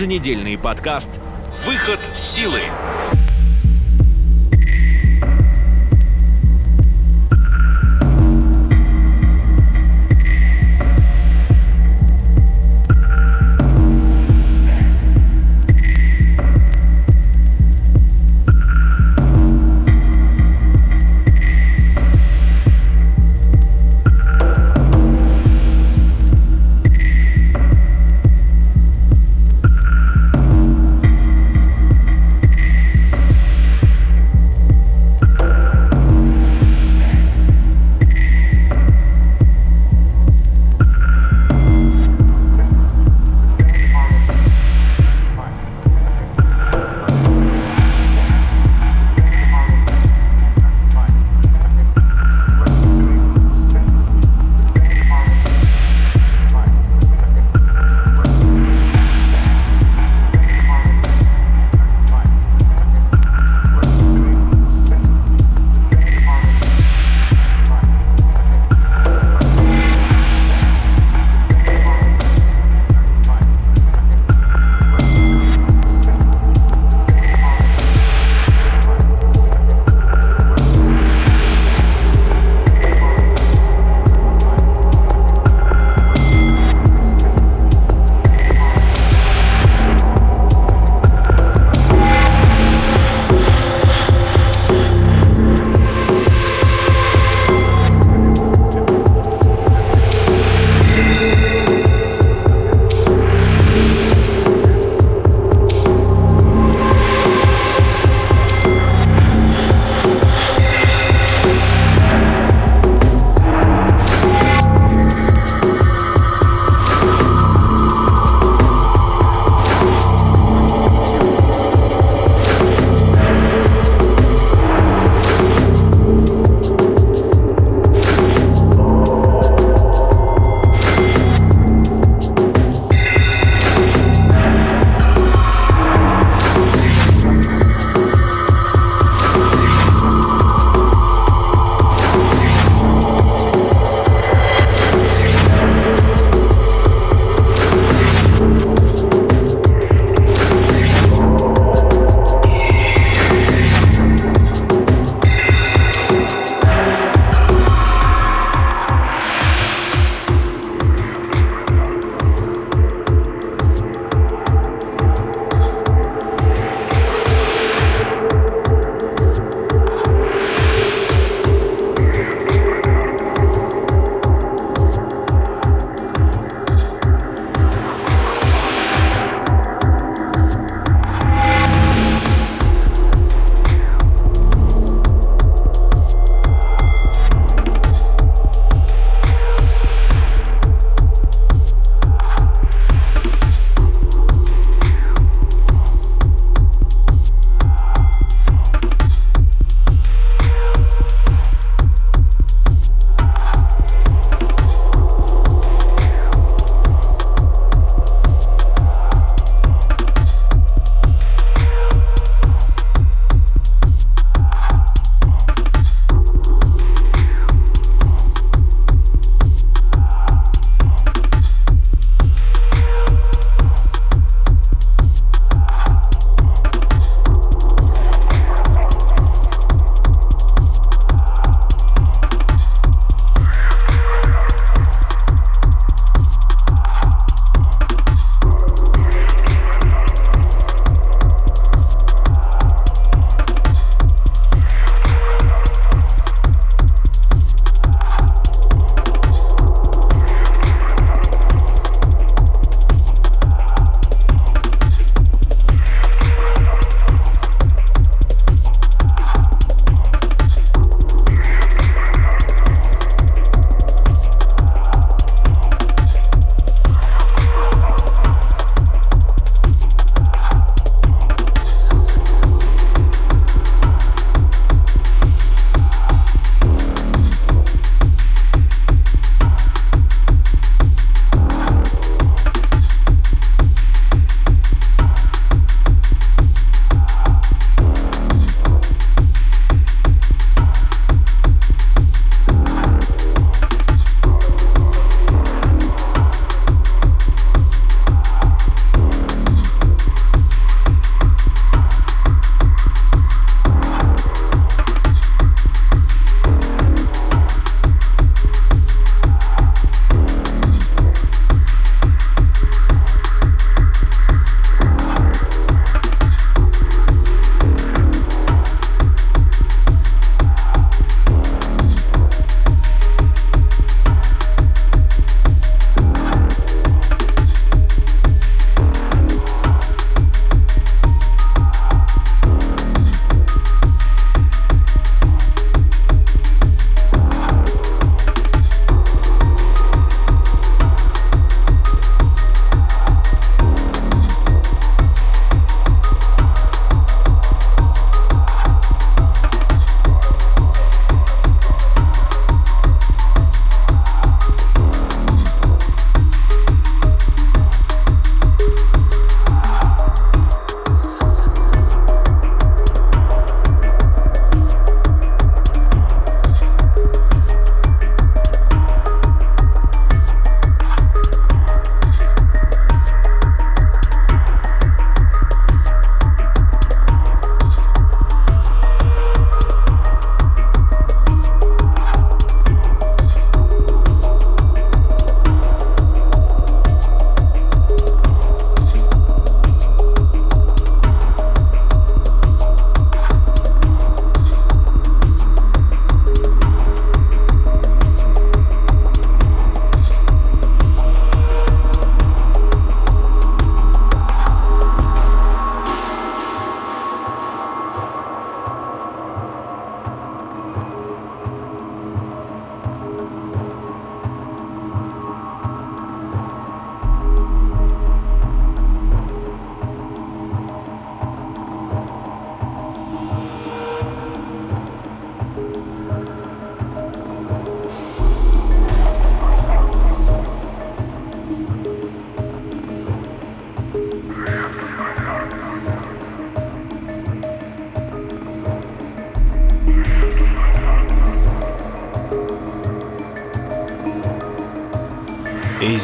еженедельный подкаст «Выход силы».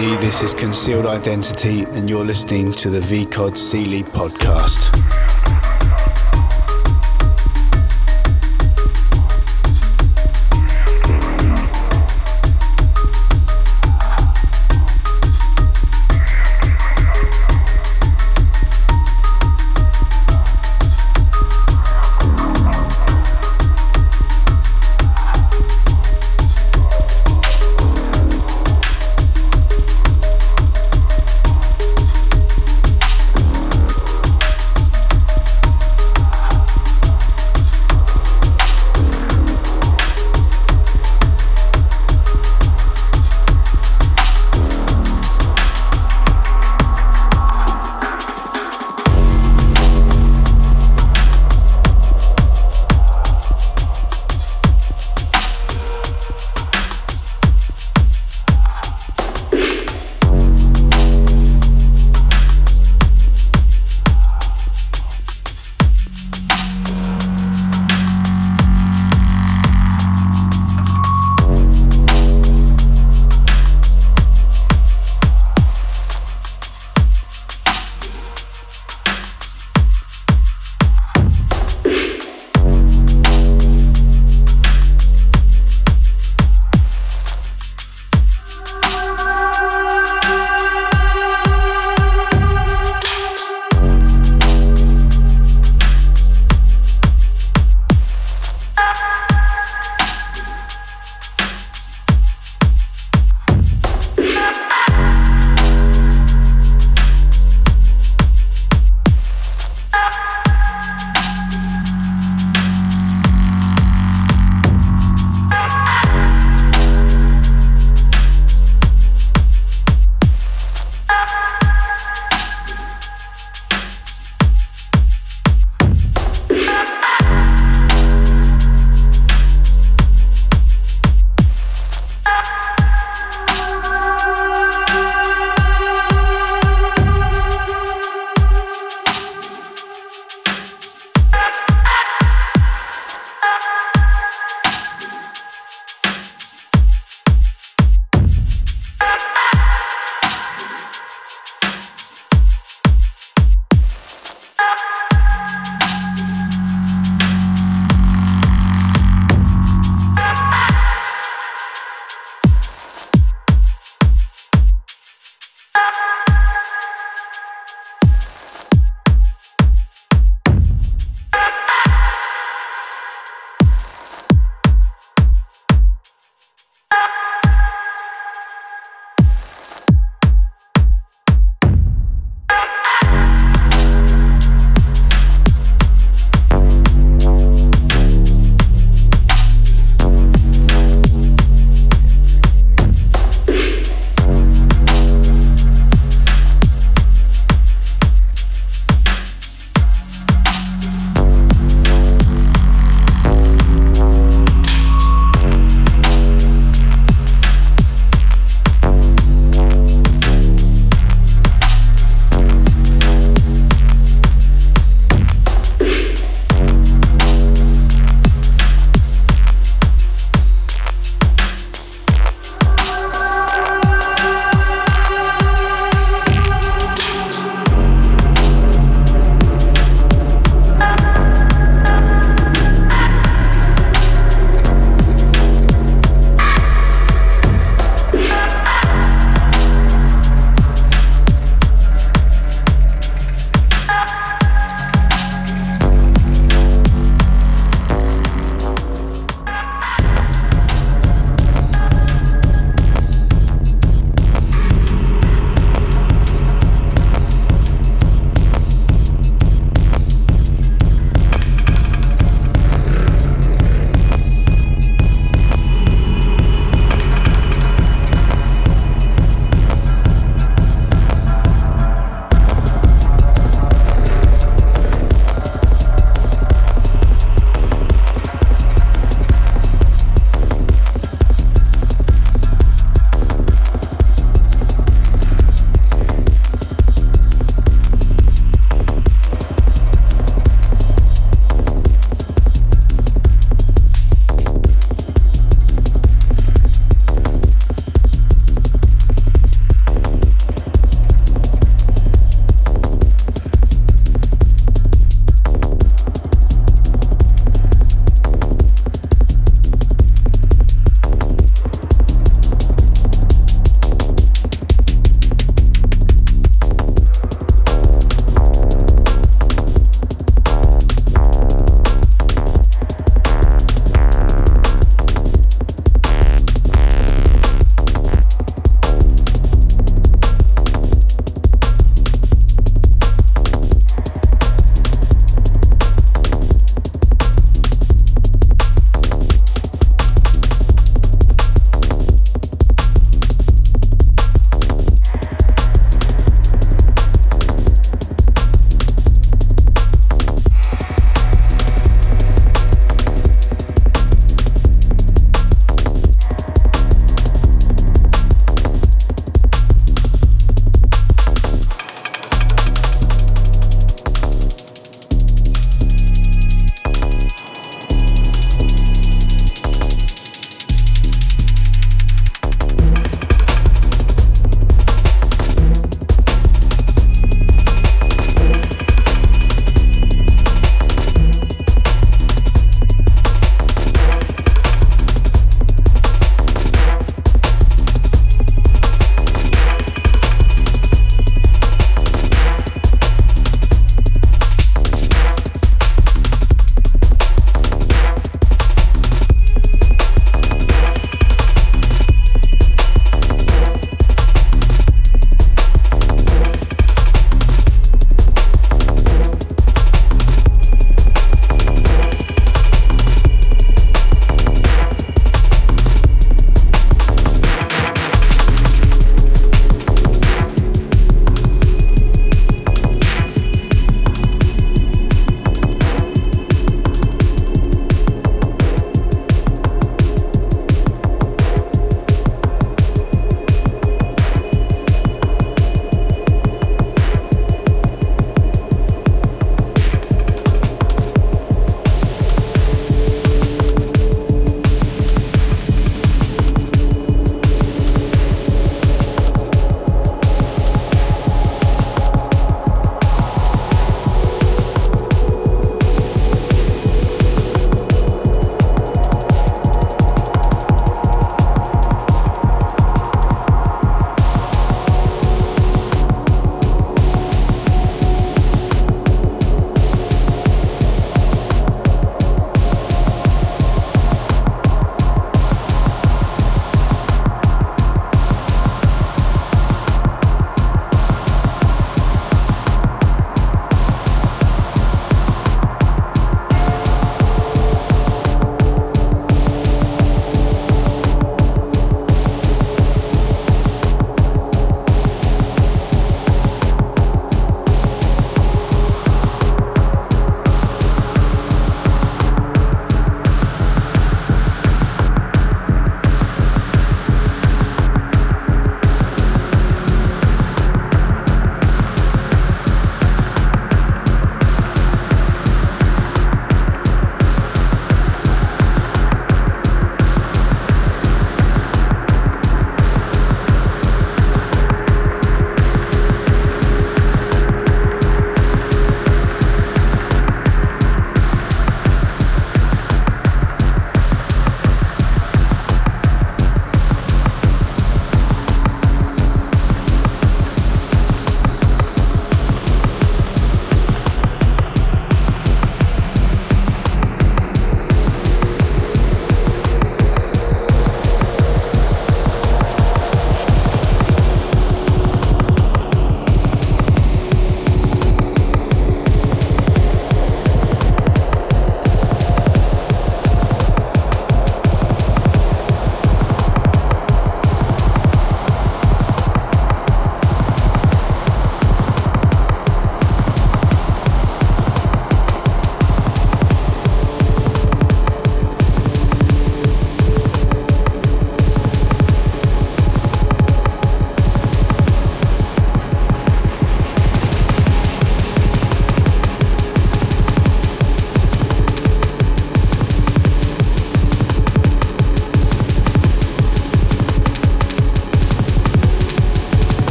This is Concealed Identity, and you're listening to the VCOD Sealy podcast.